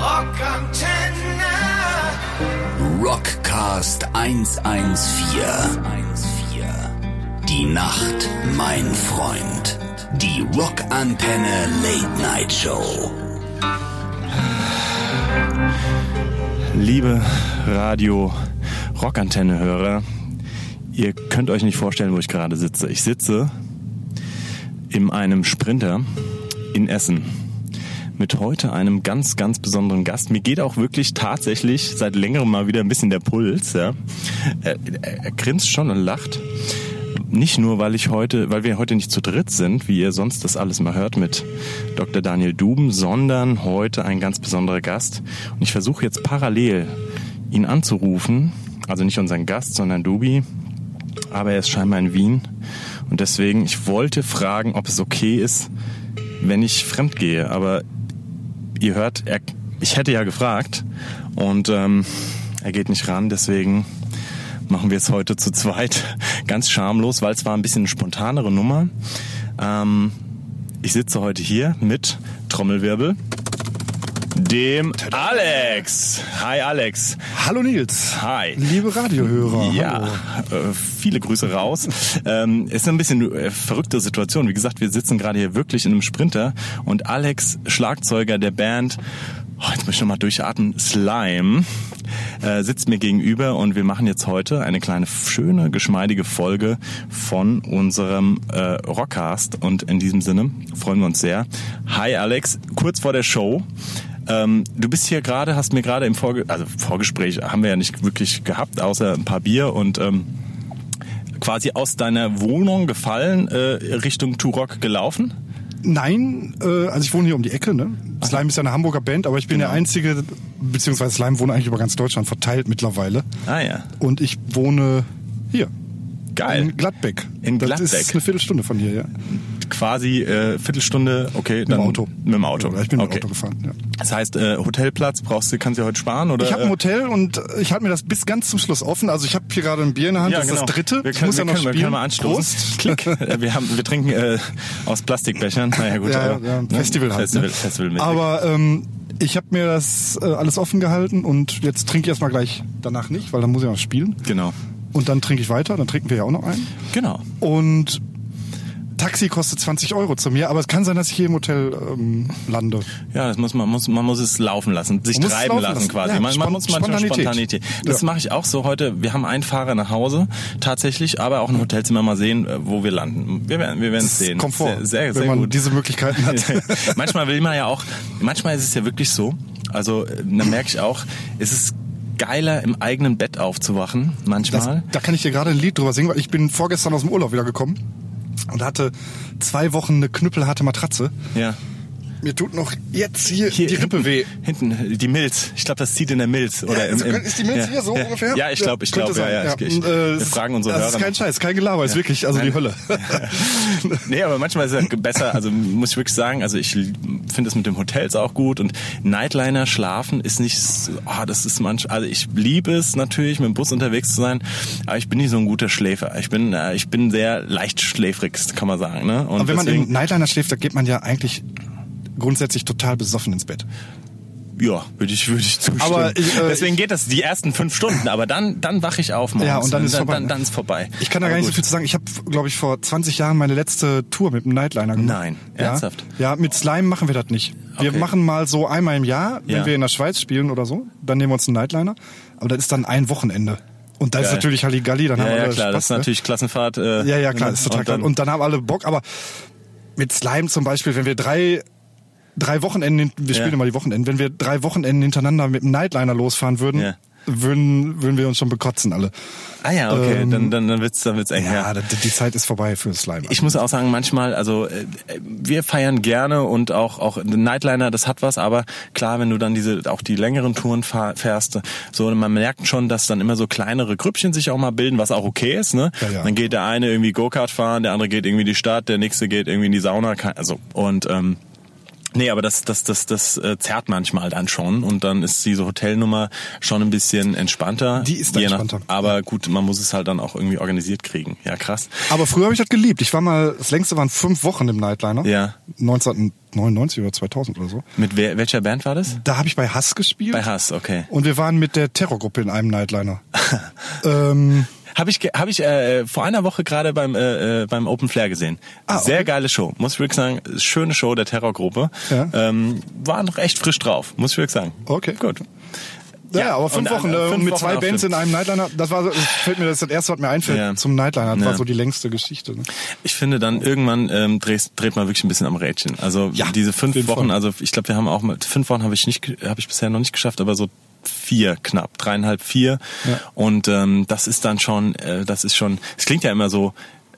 Rockantenne. Rockcast 114. Die Nacht, mein Freund. Die Rockantenne Late Night Show. Liebe Radio Rockantenne Hörer, ihr könnt euch nicht vorstellen, wo ich gerade sitze. Ich sitze in einem Sprinter in Essen mit heute einem ganz, ganz besonderen Gast. Mir geht auch wirklich tatsächlich seit längerem mal wieder ein bisschen der Puls. Ja. Er, er, er grinst schon und lacht. Nicht nur, weil ich heute, weil wir heute nicht zu dritt sind, wie ihr sonst das alles mal hört mit Dr. Daniel Duben, sondern heute ein ganz besonderer Gast. Und ich versuche jetzt parallel ihn anzurufen, also nicht unseren Gast, sondern Dubi, aber er ist scheinbar in Wien. Und deswegen, ich wollte fragen, ob es okay ist, wenn ich fremd gehe. Aber ihr hört, er, ich hätte ja gefragt und ähm, er geht nicht ran, deswegen machen wir es heute zu zweit. Ganz schamlos, weil es war ein bisschen eine spontanere Nummer. Ähm, ich sitze heute hier mit Trommelwirbel. Dem Alex. Hi Alex. Hallo Nils. Hi. Liebe Radiohörer. Ja, Hallo. äh, viele Grüße raus. ähm, ist ein bisschen äh, verrückte Situation. Wie gesagt, wir sitzen gerade hier wirklich in einem Sprinter und Alex, Schlagzeuger der Band, oh, jetzt muss ich nochmal durchatmen, Slime, äh, sitzt mir gegenüber und wir machen jetzt heute eine kleine, schöne, geschmeidige Folge von unserem äh, Rockcast und in diesem Sinne freuen wir uns sehr. Hi Alex, kurz vor der Show. Ähm, du bist hier gerade, hast mir gerade im Vorge also Vorgespräch haben wir ja nicht wirklich gehabt, außer ein paar Bier und ähm, quasi aus deiner Wohnung gefallen äh, Richtung Turok gelaufen. Nein, äh, also ich wohne hier um die Ecke. Ne? Slime ist ja eine Hamburger Band, aber ich bin Genau. der Einzige, beziehungsweise Slime wohnt eigentlich über ganz Deutschland verteilt mittlerweile. Ah ja, Und ich wohne hier. geil. In Gladbeck. In Das Gladbeck. ist eine Viertelstunde von hier, ja. Quasi äh, Viertelstunde, okay, Mit dann dem Auto. Mit dem Auto. Ja, ich bin mit okay. dem Auto gefahren. Ja. Das heißt, äh, Hotelplatz brauchst du, kannst du heute sparen oder? Ich habe ein äh, Hotel und ich halte mir das bis ganz zum Schluss offen. Also ich habe hier gerade ein Bier in der Hand, Ja, das genau. ist das dritte. Wir ich können, muss wir ja noch können, wir spielen. können mal anstoßen. Prost. Klick. Äh, wir, haben, wir trinken äh, aus Plastikbechern. Naja, gut. Ja, aber, ja, ne? Festival halt. Festival, ne? Festival mit. Aber ähm, ich habe mir das äh, alles offen gehalten und jetzt trinke ich erstmal gleich danach nicht, weil dann muss ich noch spielen. Genau. Und dann trinke ich weiter, dann trinken wir ja auch noch einen. Genau. Und Taxi kostet 20 Euro zu mir, aber es kann sein, dass ich hier im Hotel ähm, lande. Ja, das muss man muss man muss es laufen lassen, sich Man treiben lassen, lassen. quasi. Ja, man, man muss manchmal Spontanität. Spontanität. Das Ja. mache ich auch so heute. Wir haben einen Fahrer nach Hause tatsächlich, aber auch ein Hotelzimmer mal sehen, äh, wo wir landen. Wir werden wir werden es sehen. Komfort, Sehr sehr, wenn sehr man gut. diese Möglichkeiten hat. manchmal will man ja auch, manchmal ist es ja wirklich so. Also äh, dann merke ich auch, es ist geiler im eigenen Bett aufzuwachen Das, manchmal. da kann ich dir gerade ein Lied drüber singen, weil ich bin vorgestern aus dem Urlaub wieder gekommen und hatte zwei Wochen eine knüppelharte Matratze. ja. Mir tut noch jetzt hier, Hier die Rippe hinten, weh. Hinten, die Milz. Ich glaube, das zieht in der Milz. Oder im, also im, ist die Milz ja, hier so ja. ungefähr? Ja, ich glaube, ich glaube, ja, ja. Ich, äh, wir fragen unsere Das Hörer. ist kein Scheiß, kein Gelaber, ist wirklich, also die Nein. Hölle. nee, aber manchmal ist es ja besser, also muss ich wirklich sagen, also ich finde es mit dem Hotels auch gut und Nightliner schlafen ist nicht, so, ah, das ist manch, also ich liebe es natürlich, mit dem Bus unterwegs zu sein, aber ich bin nicht so ein guter Schläfer. Ich bin, äh, ich bin sehr leicht schläfrig, kann man sagen, ne? Und Und wenn man deswegen, im Nightliner schläft, da geht man ja eigentlich grundsätzlich total besoffen ins Bett. ja, würde ich, würde ich zustimmen. Aber ich, äh, deswegen geht das die ersten fünf Stunden, aber dann, dann wache ich auf morgens. Ja, und dann ist dann, vorbei, Dann, dann ist vorbei. Ich kann da gar Aber nicht so gut. viel zu sagen. Ich habe, glaube ich, vor 20 Jahren meine letzte Tour mit dem Nightliner gemacht. Nein, ja. ernsthaft? Ja, mit Slime machen wir das nicht. Wir Okay. machen mal so einmal im Jahr, wenn Ja. wir in der Schweiz spielen oder so, dann nehmen wir uns einen Nightliner. Aber das ist dann ein Wochenende. Und da ist natürlich Halligalli, dann haben Ja, ja, alle klar, Spaß, das ist ne? natürlich Klassenfahrt. Äh, Ja, ja, klar, ist total und klar. dann- Und dann haben alle Bock, aber mit Slime zum Beispiel, wenn wir drei, drei Wochenenden, wir spielen Ja. immer die Wochenenden, wenn wir drei Wochenenden hintereinander mit dem Nightliner losfahren würden, Ja. würden, würden wir uns schon bekotzen alle. Ah ja, okay, Ähm, dann, dann, dann wird's, dann wird's eng. Ja, die, die Zeit ist vorbei für Slime. Ich muss auch sagen, manchmal, also äh, wir feiern gerne und auch auch Nightliner, das hat was, aber klar, wenn du dann diese auch die längeren Touren fährst, so man merkt schon, dass dann immer so kleinere Grüppchen sich auch mal bilden, was auch okay ist, ne? Ja, ja. Dann geht der eine irgendwie Go-Kart fahren, der andere geht irgendwie in die Stadt, der nächste geht irgendwie in die Sauna, also und ähm, Nee, aber das, das, das, das äh, zerrt manchmal dann schon und dann ist diese Hotelnummer schon ein bisschen entspannter. Die ist da Je nach- entspannter. Aber gut, man muss es halt dann auch irgendwie organisiert kriegen. Ja, krass. Aber früher habe ich das geliebt. Ich war mal, das längste waren fünf Wochen im Nightliner. Ja. 1999 oder 2000 oder so. Mit wer, welcher Band war das? Da habe ich bei Hass gespielt. Bei Hass, okay. Und wir waren mit der Terrorgruppe in einem Nightliner. ähm, Habe ich, hab ich äh, vor einer Woche gerade beim, äh, äh, beim Open Flair gesehen. Ah, okay. Sehr geile Show, muss ich wirklich sagen. Schöne Show der Terrorgruppe. Ja. Ähm, war noch echt frisch drauf, muss ich wirklich sagen. Okay. Gut. ja, Ja, aber fünf und, Wochen äh, äh, fünf mit Wochen zwei Bands in einem Nightliner. Das war, so- das fällt mir das, das erste, was mir einfällt Ja. zum Nightliner. Das Ja. war so die längste Geschichte. Ne? Ich finde dann irgendwann ähm, dreht, dreht man wirklich ein bisschen am Rädchen. Also diese fünf Wochen, Fall. also ich glaube, wir haben auch mal fünf Wochen habe ich nicht, habe ich bisher noch nicht geschafft, aber so vier knapp, dreieinhalb, vier. Ja. Und ähm, das ist dann schon, äh, das ist schon, es klingt ja immer so.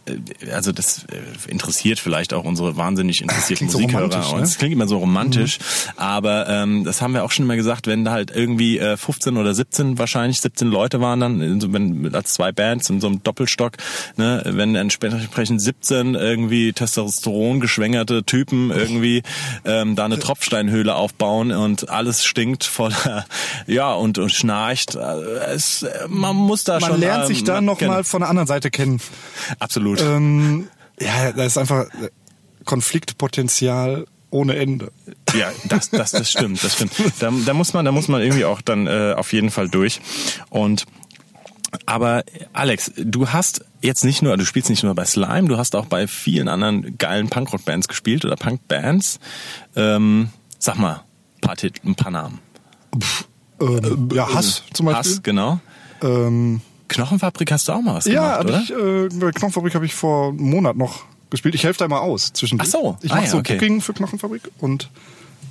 Äh, Also das äh, interessiert vielleicht auch unsere wahnsinnig interessierten Klingt so Musikhörer. romantisch, und ne? es klingt immer so romantisch, aber ähm, das haben wir auch schon immer gesagt, wenn da halt irgendwie äh, 15 oder 17 wahrscheinlich 17 Leute waren dann, in so, wenn als zwei Bands in so einem Doppelstock, ne, wenn entsprechend 17 irgendwie Testosteron geschwängerte Typen irgendwie ähm, da eine Tropfsteinhöhle aufbauen und alles stinkt voller ja und, und schnarcht. Äh, Es, äh, man muss da Man schon lernt ähm, sich da man- noch genau. mal von der anderen Seite kennen. absolut. Ähm, ja, da ist einfach äh, Konfliktpotenzial ohne Ende. Ja, das, das, das stimmt, das stimmt. Da, da muss man, da muss man irgendwie auch dann äh, auf jeden Fall durch. Und aber Alex, du hast jetzt nicht nur, du spielst nicht nur bei Slime, du hast auch bei vielen anderen geilen Punkrock-Bands gespielt oder Punk-Bands. Ähm, sag mal, ein paar Titel, ein paar Namen. Ähm, ja, Hass zum Beispiel. Hass, genau. Ähm, Knochenfabrik hast du auch mal was ja, gemacht, oder? ich, äh, Knochenfabrik habe ich vor einem Monat noch gespielt. Ich helfe da mal aus zwischendurch. Ach so. Ich Ah mache ja, so okay. Booking für Knochenfabrik und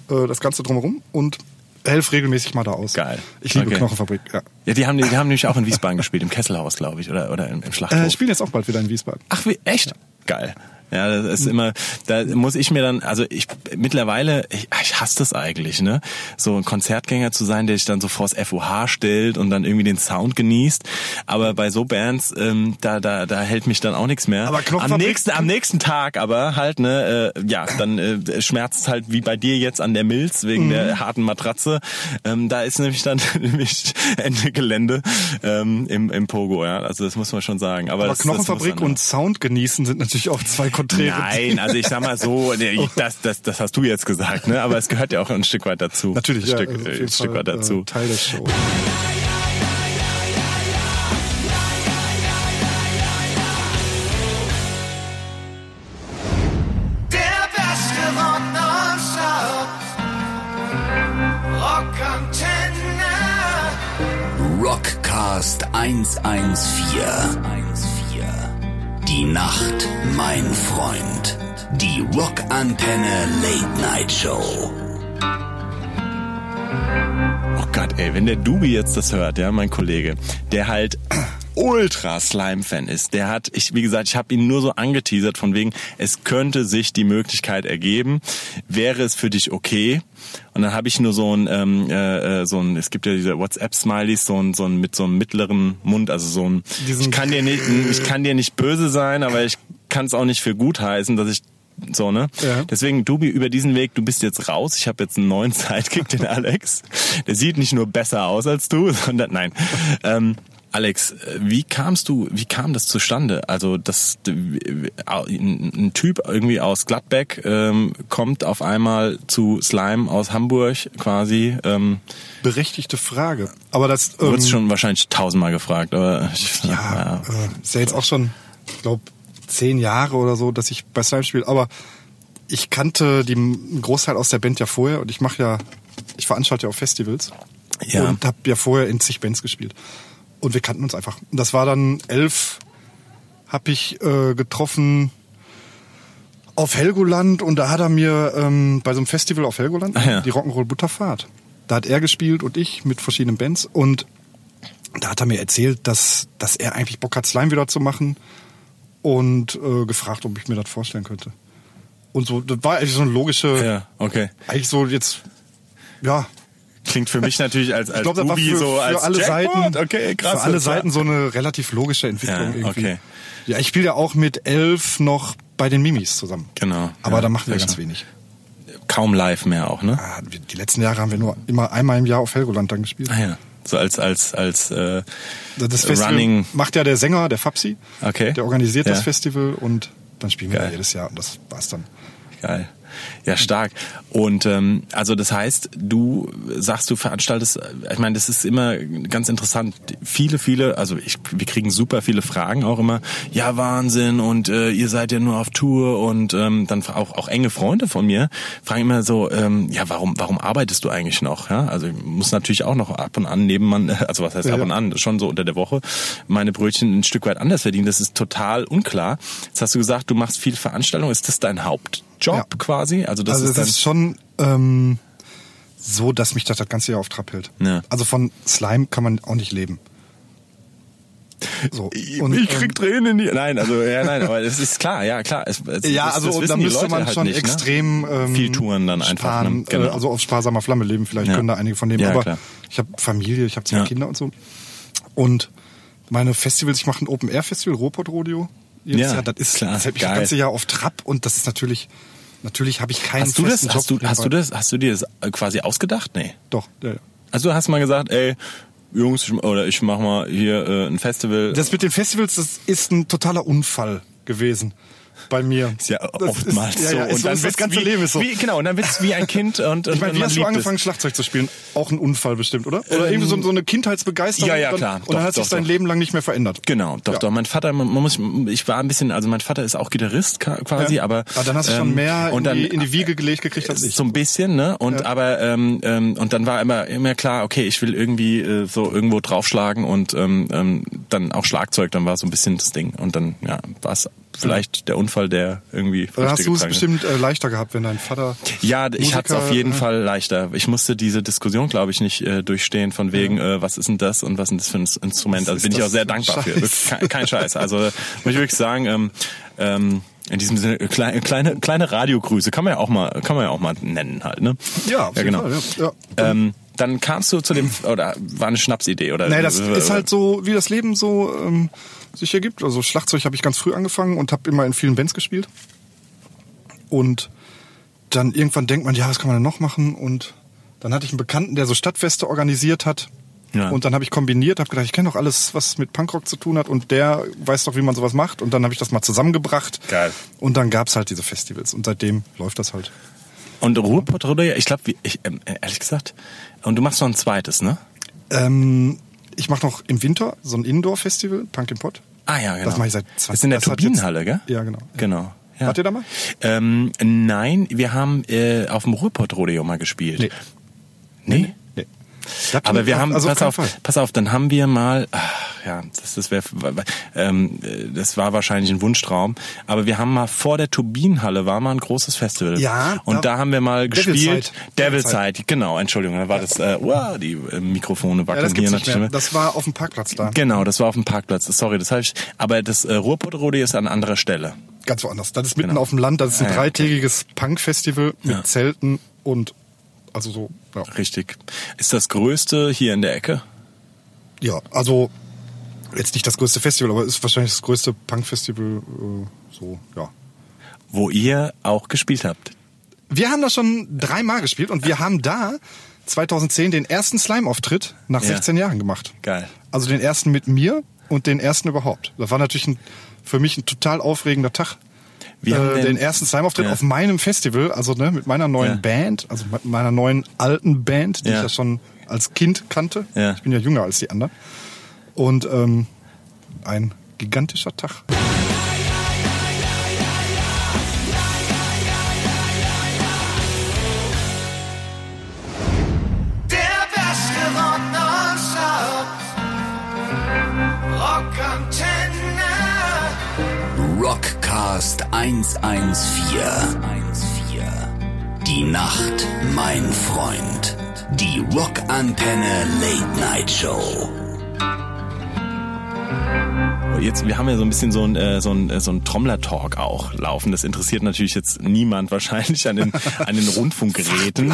äh, das Ganze drumherum und helfe regelmäßig mal da aus. Geil. Ich liebe Okay. Knochenfabrik, ja. Ja, die haben, die haben nämlich auch in Wiesbaden gespielt, im Kesselhaus, glaube ich, oder, oder im, im Schlachthof. Äh, spielen jetzt auch bald wieder in Wiesbaden. Ach, wie, echt? Geil. Ja, das ist immer, da muss ich mir dann, also ich mittlerweile, ich, ich hasse das eigentlich, ne? So ein Konzertgänger zu sein, der sich dann so vors FOH stellt und dann irgendwie den Sound genießt. Aber bei so Bands, ähm, da, da, da hält mich dann auch nichts mehr. Aber am Knochenfabrik- nächsten, am nächsten Tag aber halt, ne, äh, ja, dann äh, schmerzt halt wie bei dir jetzt an der Milz wegen Mhm. der harten Matratze. Ähm, da ist nämlich dann nämlich Ende Gelände ähm, im, im Pogo, ja. Also das muss man schon sagen. Aber, Aber das, das Knochenfabrik dann- und Sound genießen sind natürlich auch zwei konträre Nein, also ich sag mal so, das, das, das hast du jetzt gesagt, ne? Aber es gehört ja auch ein Stück weit dazu. Natürlich, ein ja, Stück, also auf jeden ein Stück Fall, weit dazu. Äh, Teil der Show. Rockcast 114. Die Nacht, mein Freund. Die Rockantenne Late Night Show. Oh Gott, ey, wenn der Dubi jetzt das hört, ja, mein Kollege, der halt ultra Slime-Fan ist, der hat, ich, wie gesagt, ich habe ihn nur so angeteasert von wegen, es könnte sich die Möglichkeit ergeben, wäre es für dich okay? Und dann habe ich nur so ein, ähm, äh, äh, so ein, es gibt ja diese WhatsApp-Smileys, so ein, so ein mit so einem mittleren Mund, also so ein, Diesen- ich kann dir nicht, ich kann dir nicht böse sein, aber ich kann es auch nicht für gut heißen, dass ich so, ne? Ja. Deswegen, Dubi, über diesen Weg, du bist jetzt raus. Ich habe jetzt einen neuen Sidekick, den Alex. Der sieht nicht nur besser aus als du, sondern nein. Ähm, Alex, wie kamst du, wie kam das zustande? Also, dass äh, ein Typ irgendwie aus Gladbeck ähm, kommt auf einmal zu Slime aus Hamburg quasi. Ähm, Berechtigte Frage. Aber das du ähm, wurdest schon wahrscheinlich tausendmal gefragt, aber ich, ja, Äh, ist ja jetzt auch schon, ich glaube, zehn Jahre oder so, dass ich bei Slime spiele. Aber ich kannte die einen Großteil aus der Band ja vorher und ich mache ja, ich veranstalte ja auch Festivals Ja. und habe ja vorher in zig Bands gespielt. Und wir kannten uns einfach. Und das war dann elf, habe ich äh, getroffen auf Helgoland und da hat er mir ähm, bei so einem Festival auf Helgoland Ah, ja. die Rock'n'Roll Butterfahrt. Da hat er gespielt und ich mit verschiedenen Bands und da hat er mir erzählt, dass, dass er eigentlich Bock hat, Slime wieder zu machen und äh, gefragt, ob ich mir das vorstellen könnte. Und so, das war eigentlich so eine logische, ja, okay. eigentlich so jetzt, ja, Klingt für mich natürlich als, als ich glaube, das war Dubi für, so als für alle Jackpot. Seiten, Okay, krass. für alle das Seiten so eine relativ logische Entwicklung Ja, irgendwie. okay. Ja, ich spiele ja auch mit elf noch bei den Mimis zusammen. Genau. Aber ja, da machen wir ganz wenig. kaum live mehr auch, ne? Ah, Die letzten Jahre haben wir nur immer einmal im Jahr auf Helgoland dann gespielt. Ah ja. So als als als äh, Das Festival Running. macht ja der Sänger, der Fabsi. Okay. Der organisiert das Ja. Festival und dann spielen wir Geil. jedes Jahr und das war's dann. Geil. Ja, stark. Und ähm, also das heißt, du sagst, du veranstaltest, ich meine, das ist immer ganz interessant. Viele, viele, also ich, wir kriegen super viele Fragen auch immer. Ja, Wahnsinn und äh, ihr seid ja nur auf Tour und ähm, dann auch auch enge Freunde von mir fragen immer so, ähm, ja, warum warum arbeitest du eigentlich noch? Ja, also ich muss natürlich auch noch ab und an neben man, also was heißt Ja, ab und an, schon so unter der Woche meine Brötchen ein Stück weit anders verdienen. Das ist total unklar. Jetzt hast du gesagt, du machst viel Veranstaltungen. Ist das dein Hauptjob Ja. quasi? Also das also ist es ist schon ähm, so, dass mich das das ganze Jahr auf Trab hält. Ja. Also von Slime kann man auch nicht leben. So. Ich, Und, ich ähm, krieg Tränen in die. Nein, also ja, nein, aber es ist klar, ja klar. Es, es, Ja, das, also das da müsste man halt schon nicht, extrem ne? ähm, viel touren dann einfach. sparen, ne? Genau. äh, also auf sparsamer Flamme leben. Vielleicht Ja. können da einige von dem. Ja, aber klar. ich habe Familie, ich habe zwei. Kinder und so. Und meine Festivals, ich mache ein Open Air Festival, Ruhrpott Rodeo. Jedes Ja, Jahr. Das ist klar, das hält mich das ganze Jahr auf Trab und das ist natürlich natürlich habe ich keinen hast du das? festen Hast du, Job hast du das? Hast du dir das quasi ausgedacht? Nee. Doch. Ja, ja. Also du hast mal gesagt, ey, Jungs, ich, oder ich mach mal hier äh, ein Festival. Das mit den Festivals, das ist ein totaler Unfall gewesen bei mir. ist ja das oftmals ist, so. Ja, ist so, ist das ganze wie, Leben ist so. Wie, genau, und dann wird's wie ein Kind und, und Ich meine, wie man hast du angefangen, es. Schlagzeug zu spielen? Auch ein Unfall bestimmt, oder? Oder Ähm, irgendwie so, so eine Kindheitsbegeisterung. ja, ja, dann- klar. Und Doch, dann hat sich doch, dein doch. Leben lang nicht mehr verändert. Genau, doch, Ja. doch. Mein Vater, man muss, ich war ein bisschen, also mein Vater ist auch Gitarrist quasi, aber. Aber dann hast du schon ähm, mehr in, und dann, die, in die Wiege gelegt gekriegt als ich. So ein bisschen, ne? Und aber ähm, ähm, und dann war immer immer klar, okay, ich will irgendwie äh, so irgendwo draufschlagen und ähm, ähm, dann auch Schlagzeug, dann war so ein bisschen das Ding und dann ja, war es vielleicht der Unfall, der irgendwie Dann hast du es bestimmt äh, leichter gehabt, wenn dein Vater. Ja, ich hatte es Musiker, auf jeden äh, Fall leichter. Ich musste diese Diskussion, glaube ich, nicht äh, durchstehen von wegen, äh, was ist denn das und was ist denn das für ein Instrument. Also bin ich auch sehr für dankbar für. Scheiß? Wirklich Kein, kein Scheiß. Also muss ich wirklich sagen, ähm, ähm, in diesem Sinne äh, kleine kleine kleine Radiogrüße kann man ja auch mal kann man ja auch mal nennen halt, ne? Ja, ja genau. Fall, ja. Ja. Ähm, dann kamst du zu dem oder war eine Schnapsidee oder? Nee, das ist halt so, wie das Leben so ähm, sich ergibt. Also Schlagzeug habe ich ganz früh angefangen und habe immer in vielen Bands gespielt. Und dann irgendwann denkt man, ja, was kann man denn noch machen? Und dann hatte ich einen Bekannten, der so Stadtfeste organisiert hat. Ja. Und dann habe ich kombiniert, habe gedacht, ich kenne doch alles, was mit Punkrock zu tun hat und der weiß doch, wie man sowas macht. Und dann habe ich das mal zusammengebracht. Geil. Und dann gab's halt diese Festivals und seitdem läuft das halt. Und Ruhrpott Rodeo, ich glaube, ähm, ehrlich gesagt, und du machst noch ein zweites, ne? Ähm, ich mache noch im Winter so ein Indoor-Festival, Punk im Pott. Ah ja, genau. Das mache ich seit 20 Das ist in der Turbinenhalle, gell? Ja, genau. Genau. Ja. Wart ihr da mal? Ähm, nein, wir haben äh, auf dem Ruhrpott-Rodeo mal gespielt. Nee. Nee? Nee. Das Aber wir haben, also pass auf, Fall. pass auf, dann haben wir mal, ach, ja, das, das wäre, ähm, äh, das war wahrscheinlich ein Wunschtraum, aber wir haben mal vor der Turbinenhalle war mal ein großes Festival. Ja, Und da- da, haben wir mal Devil's gespielt. Devil's Side. Genau, Entschuldigung, da war das, äh, wow, die äh, Mikrofone Ja, wackeln das hier. Stimme. Das war auf dem Parkplatz da. Genau, das war auf dem Parkplatz. Sorry, das heißt, aber das äh, Ruhrpott-Rodeo ist an anderer Stelle. Ganz woanders. Das ist mitten Genau. auf dem Land. Das ist ein Ja, ja, dreitägiges Punk-Festival mit Ja. Zelten und also so. Ja. Richtig. Ist das größte hier in der Ecke? ja, also jetzt nicht das größte Festival, aber ist wahrscheinlich das größte Punk-Festival. Äh, so, ja. Wo ihr auch gespielt habt. Wir haben das schon dreimal gespielt und wir haben da 2010 den ersten Slime-Auftritt nach Ja. 16 Jahren gemacht. Geil. Also den ersten mit mir und den ersten überhaupt. Das war natürlich ein, für mich ein total aufregender Tag. Wir haben äh, den- den ersten Slime-Auftritt Ja. auf meinem Festival, also ne, mit meiner neuen Ja. Band, also mit meiner neuen alten Band, die Ja. ich ja schon als Kind kannte. Ja. Ich bin ja jünger als die anderen. Und ähm, ein gigantischer Tag. 114. Die Nacht, mein Freund. Die Rockantenne Late Night Show. Jetzt, wir haben ja so ein bisschen so ein, äh, so ein, äh, so ein Trommler-Talk auch laufen. Das interessiert natürlich jetzt niemand wahrscheinlich an den, an den Rundfunkgeräten.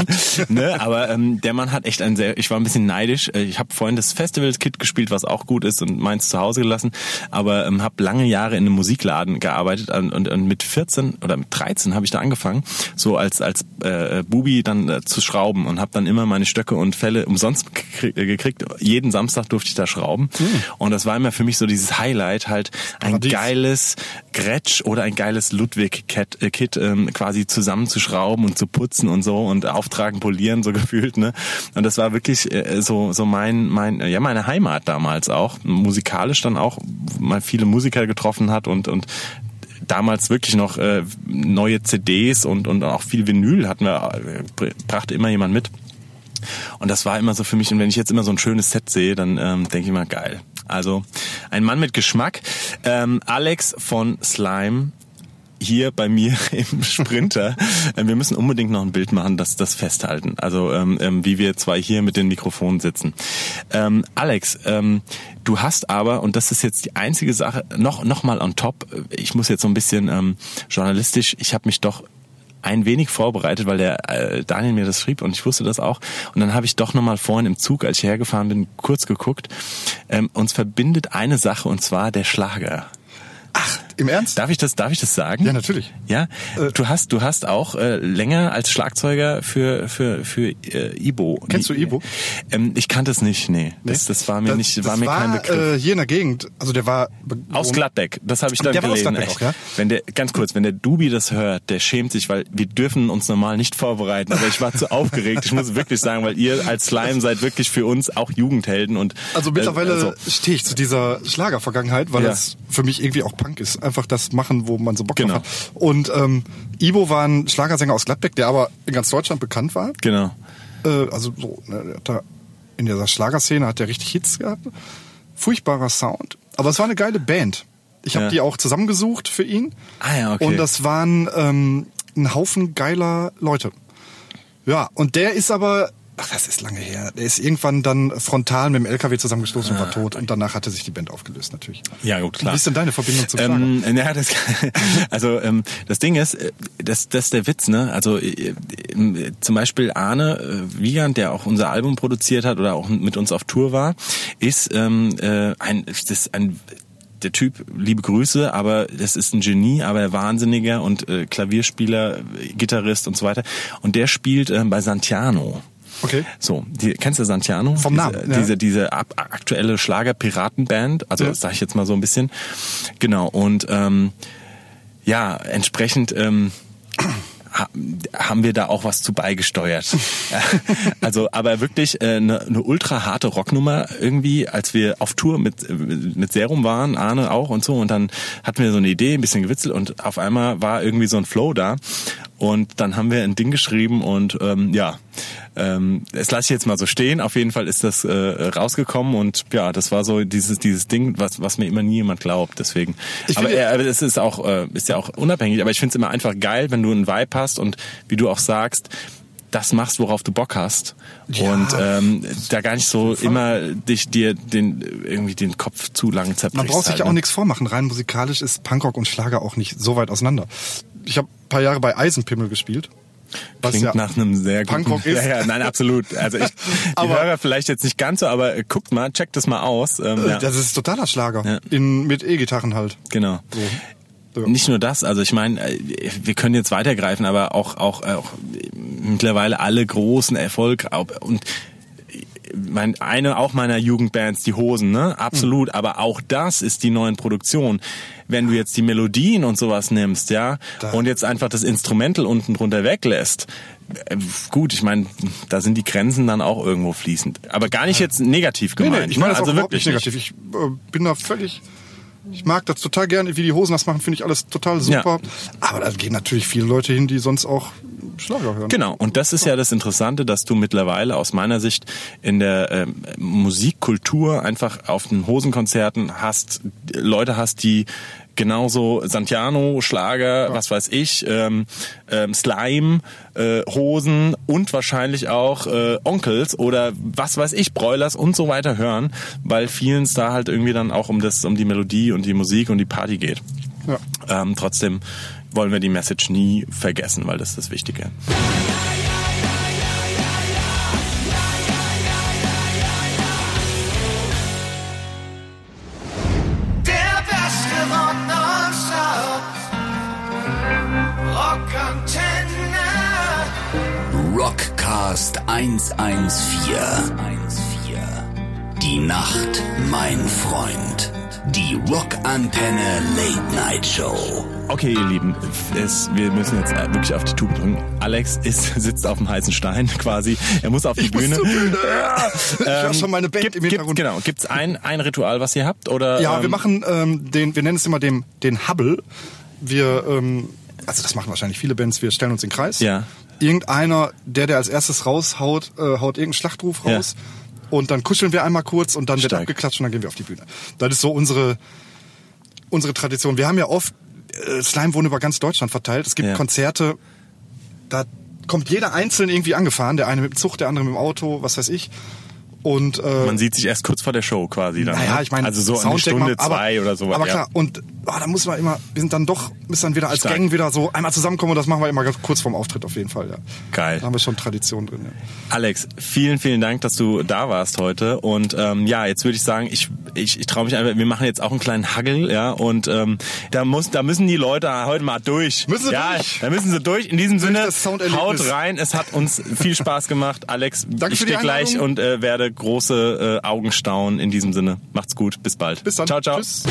ne? Aber ähm, der Mann hat echt ein sehr, ich war ein bisschen neidisch. Äh, Ich habe vorhin das Festivals-Kit gespielt, was auch gut ist und meins zu Hause gelassen. Aber ähm, habe lange Jahre in einem Musikladen gearbeitet und, und, und mit 14 oder mit 13 habe ich da angefangen, so als, als äh, Bubi dann äh, zu schrauben und habe dann immer meine Stöcke und Fälle umsonst gekriegt. gekriegt. Jeden Samstag durfte ich da schrauben. Und das war immer für mich so dieses Highlight, halt ein Paradies. geiles Gretsch oder ein geiles Ludwig-Kit äh, Kit, ähm, quasi zusammenzuschrauben und zu putzen und so und auftragen, polieren, so gefühlt. Ne? Und das war wirklich äh, so, so mein, mein, ja, meine Heimat damals auch. Musikalisch dann auch, wo man viele Musiker getroffen hat und, und damals wirklich noch äh, neue CDs und, und auch viel Vinyl hatten wir, äh, brachte immer jemand mit. Und das war immer so für mich, und wenn ich jetzt immer so ein schönes Set sehe, dann ähm, denke ich immer, geil. Also ein Mann mit Geschmack. Ähm, Alex von Slime hier bei mir im Sprinter. Ähm, Wir müssen unbedingt noch ein Bild machen, das das festhalten. Also ähm, ähm, wie wir zwei hier mit den Mikrofonen sitzen. Ähm, Alex, ähm, du hast aber und das ist jetzt die einzige Sache noch noch mal on top. Ich muss jetzt so ein bisschen ähm, journalistisch. Ich habe mich doch ein wenig vorbereitet, weil der äh, Daniel mir das schrieb und ich wusste das auch. Und dann habe ich doch nochmal vorhin im Zug, als ich hergefahren bin, kurz geguckt. Ähm, uns verbindet eine Sache und zwar der Schlager. Im Ernst? Darf ich das, darf ich das sagen? Ja, natürlich. Ja, Äh, du hast, du hast auch äh, länger als Schlagzeuger für für für äh, Ibo. Kennst du Ibo? Ähm, ich kannte es nicht. Nee, das, das war mir Das- nicht, das war mir kein Begriff. Äh, hier in der Gegend, also der war Aus Gladbeck, das habe ich dann Der war aus gelesen. Gladbeck auch, ja? Wenn der ganz kurz, wenn der Dubi das hört, der schämt sich, weil wir dürfen uns normal nicht vorbereiten. Aber ich war zu aufgeregt. Ich muss wirklich sagen, weil ihr als Slime seid wirklich für uns auch Jugendhelden und Also mittlerweile äh, also, stehe ich zu dieser Schlagervergangenheit, weil Ja. das für mich irgendwie auch Punk ist. Einfach das machen, wo man so Bock Genau. hat. Und ähm, Ibo war ein Schlagersänger aus Gladbeck, der aber in ganz Deutschland bekannt war. genau. Äh, also so, ne, der in dieser Schlagerszene hat der richtig Hits gehabt. Furchtbarer Sound. Aber es war eine geile Band. Ich habe Ja. die auch zusammengesucht für ihn. Ah ja, okay. Und das waren ähm, ein Haufen geiler Leute. Ja, und der ist aber, ach, das ist lange her. Der ist irgendwann dann frontal mit dem LKW zusammengestoßen und war tot. Und danach hatte sich die Band aufgelöst, natürlich. Ah. Ja, gut, klar. Wie ist denn deine Verbindung zum Schlager? Ähm, ja, das, also ähm, das Ding ist, äh, das, das ist der Witz, ne? Also äh, äh, zum Beispiel Arne äh, Wiegand, der auch unser Album produziert hat oder auch mit uns auf Tour war, ist ähm, äh, ein, das ist ein der Typ, liebe Grüße, aber das ist ein Genie, aber Wahnsinniger und äh, Klavierspieler, Gitarrist und so weiter. Und der spielt äh, bei Santiano. Okay. So, die, kennst du Santiano? Vom Namen, Diese, ja. diese, diese ab, aktuelle Schlager-Piratenband, also Ja. sage ich jetzt mal so ein bisschen. Genau, und ähm, ja, entsprechend ähm, ha- haben wir da auch was zu beigesteuert. also, aber wirklich äh, eine, eine ultra harte Rocknummer irgendwie, als wir auf Tour mit mit Serum waren, Arne auch und so, und dann hatten wir so eine Idee, ein bisschen gewitzelt und auf einmal war irgendwie so ein Flow da und dann haben wir ein Ding geschrieben und ähm, ja, ähm, das lasse ich jetzt mal so stehen. Auf jeden Fall ist das äh, rausgekommen und ja, das war so dieses dieses Ding, was was mir immer nie jemand glaubt. Deswegen. Ich aber äh, aber es ist auch äh, ist ja auch unabhängig. Aber ich finde es immer einfach geil, wenn du einen Vibe hast und wie du auch sagst, das machst, worauf du Bock hast Ja. und ähm, da gar nicht so immer dich dir den irgendwie den Kopf zu lang zerbrichst. Man braucht sich halt, ja auch ne? nichts vormachen. Rein musikalisch ist Punkrock und Schlager auch nicht so weit auseinander. Ich habe ein paar Jahre bei Eisenpimmel gespielt. Was Klingt ja nach einem sehr guten... Punkrock ist. Ja, ja, nein, absolut. Also ich, die Hörer vielleicht jetzt nicht ganz so, aber äh, guckt mal, checkt das mal aus. Ähm, Äh, ja, Das ist totaler Schlager. Ja. In, mit E-Gitarren halt. genau. So. Ja. Nicht nur das, also ich meine, äh, wir können jetzt weitergreifen, aber auch auch, auch mittlerweile alle großen Erfolg und mein, eine auch meiner Jugendbands, die Hosen, ne? Absolut. Hm. Aber auch das ist die neuen Produktionen. Wenn du jetzt die Melodien und sowas nimmst, ja, Da- und jetzt einfach das Instrumental unten drunter weglässt, äh, gut, ich meine, da sind die Grenzen dann auch irgendwo fließend. Aber gar nicht jetzt negativ Nee, gemeint. nee, ich meine ne? also wirklich nicht negativ. Ich äh, bin da völlig. Ich mag das total gerne, wie die Hosen das machen, finde ich alles total super. Aber da gehen natürlich viele Leute hin, die sonst auch Schlager hören. Genau, und das ist ja das Interessante, dass du mittlerweile aus meiner Sicht in der ähm, Musikkultur einfach auf den Hosenkonzerten hast, Leute hast, die genauso Santiano, Schlager, was weiß ich, ähm, ähm, Slime, äh, Hosen und wahrscheinlich auch äh, Onkels oder was weiß ich, Broilers und so weiter hören, weil vielen es da halt irgendwie dann auch um das, um die Melodie und die Musik und die Party geht. Ja. Ähm, trotzdem wollen wir die Message nie vergessen, weil das ist das Wichtige. 114. Die Nacht, mein Freund. Die Rockantenne Late Night Show. Okay, ihr Lieben, es, wir müssen jetzt äh, wirklich auf die Tube drücken. Alex ist, sitzt auf dem heißen Stein quasi. Er muss auf die Ich muss Bühne. zur Bühne. Ich höre schon meine Band gibt, im gibt, Hintergrund. Genau. Gibt's ein, ein Ritual, was ihr habt? Oder, Ja, ähm, wir machen ähm, den, wir nennen es immer den, den Hubble. Wir, ähm, also das machen wahrscheinlich viele Bands, wir stellen uns in den Kreis. Ja. Irgendeiner, der, der als erstes raushaut, äh, haut irgendeinen Schlachtruf Ja. raus. Und dann kuscheln wir einmal kurz und dann wird Stark. abgeklatscht und dann gehen wir auf die Bühne. Das ist so unsere, unsere Tradition. Wir haben ja oft, äh, Slime wohnt über ganz Deutschland verteilt. Es gibt Ja. Konzerte, da kommt jeder einzeln irgendwie angefahren. Der eine mit dem Zug, der andere mit dem Auto, was weiß ich. Und äh, Man sieht sich erst kurz vor der Show quasi dann. naja, ne? ich meine, also so eine Soundcheck Stunde, machen, aber, zwei oder so. Aber ja. klar, und ah, da muss man immer, wir sind dann doch, müssen dann wieder als Stark. Gang wieder so einmal zusammenkommen und das machen wir immer ganz kurz vorm Auftritt auf jeden Fall. Ja. Geil. Da haben wir schon Tradition drin. Ja. Alex, vielen, vielen Dank, dass du da warst heute. Und ähm, ja, jetzt würde ich sagen, ich, ich, ich traue mich einfach, wir machen jetzt auch einen kleinen Hagel, ja. Und ähm, da muss, da müssen die Leute heute mal durch. Müssen sie ja, durch. Da müssen sie durch. In diesem Sinne, haut rein. Es hat uns viel Spaß gemacht. Alex, Danke ich stehe gleich und äh, werde große äh, Augen staunen. In diesem Sinne, macht's gut. Bis bald. Bis dann. Ciao, ciao. Tschüss.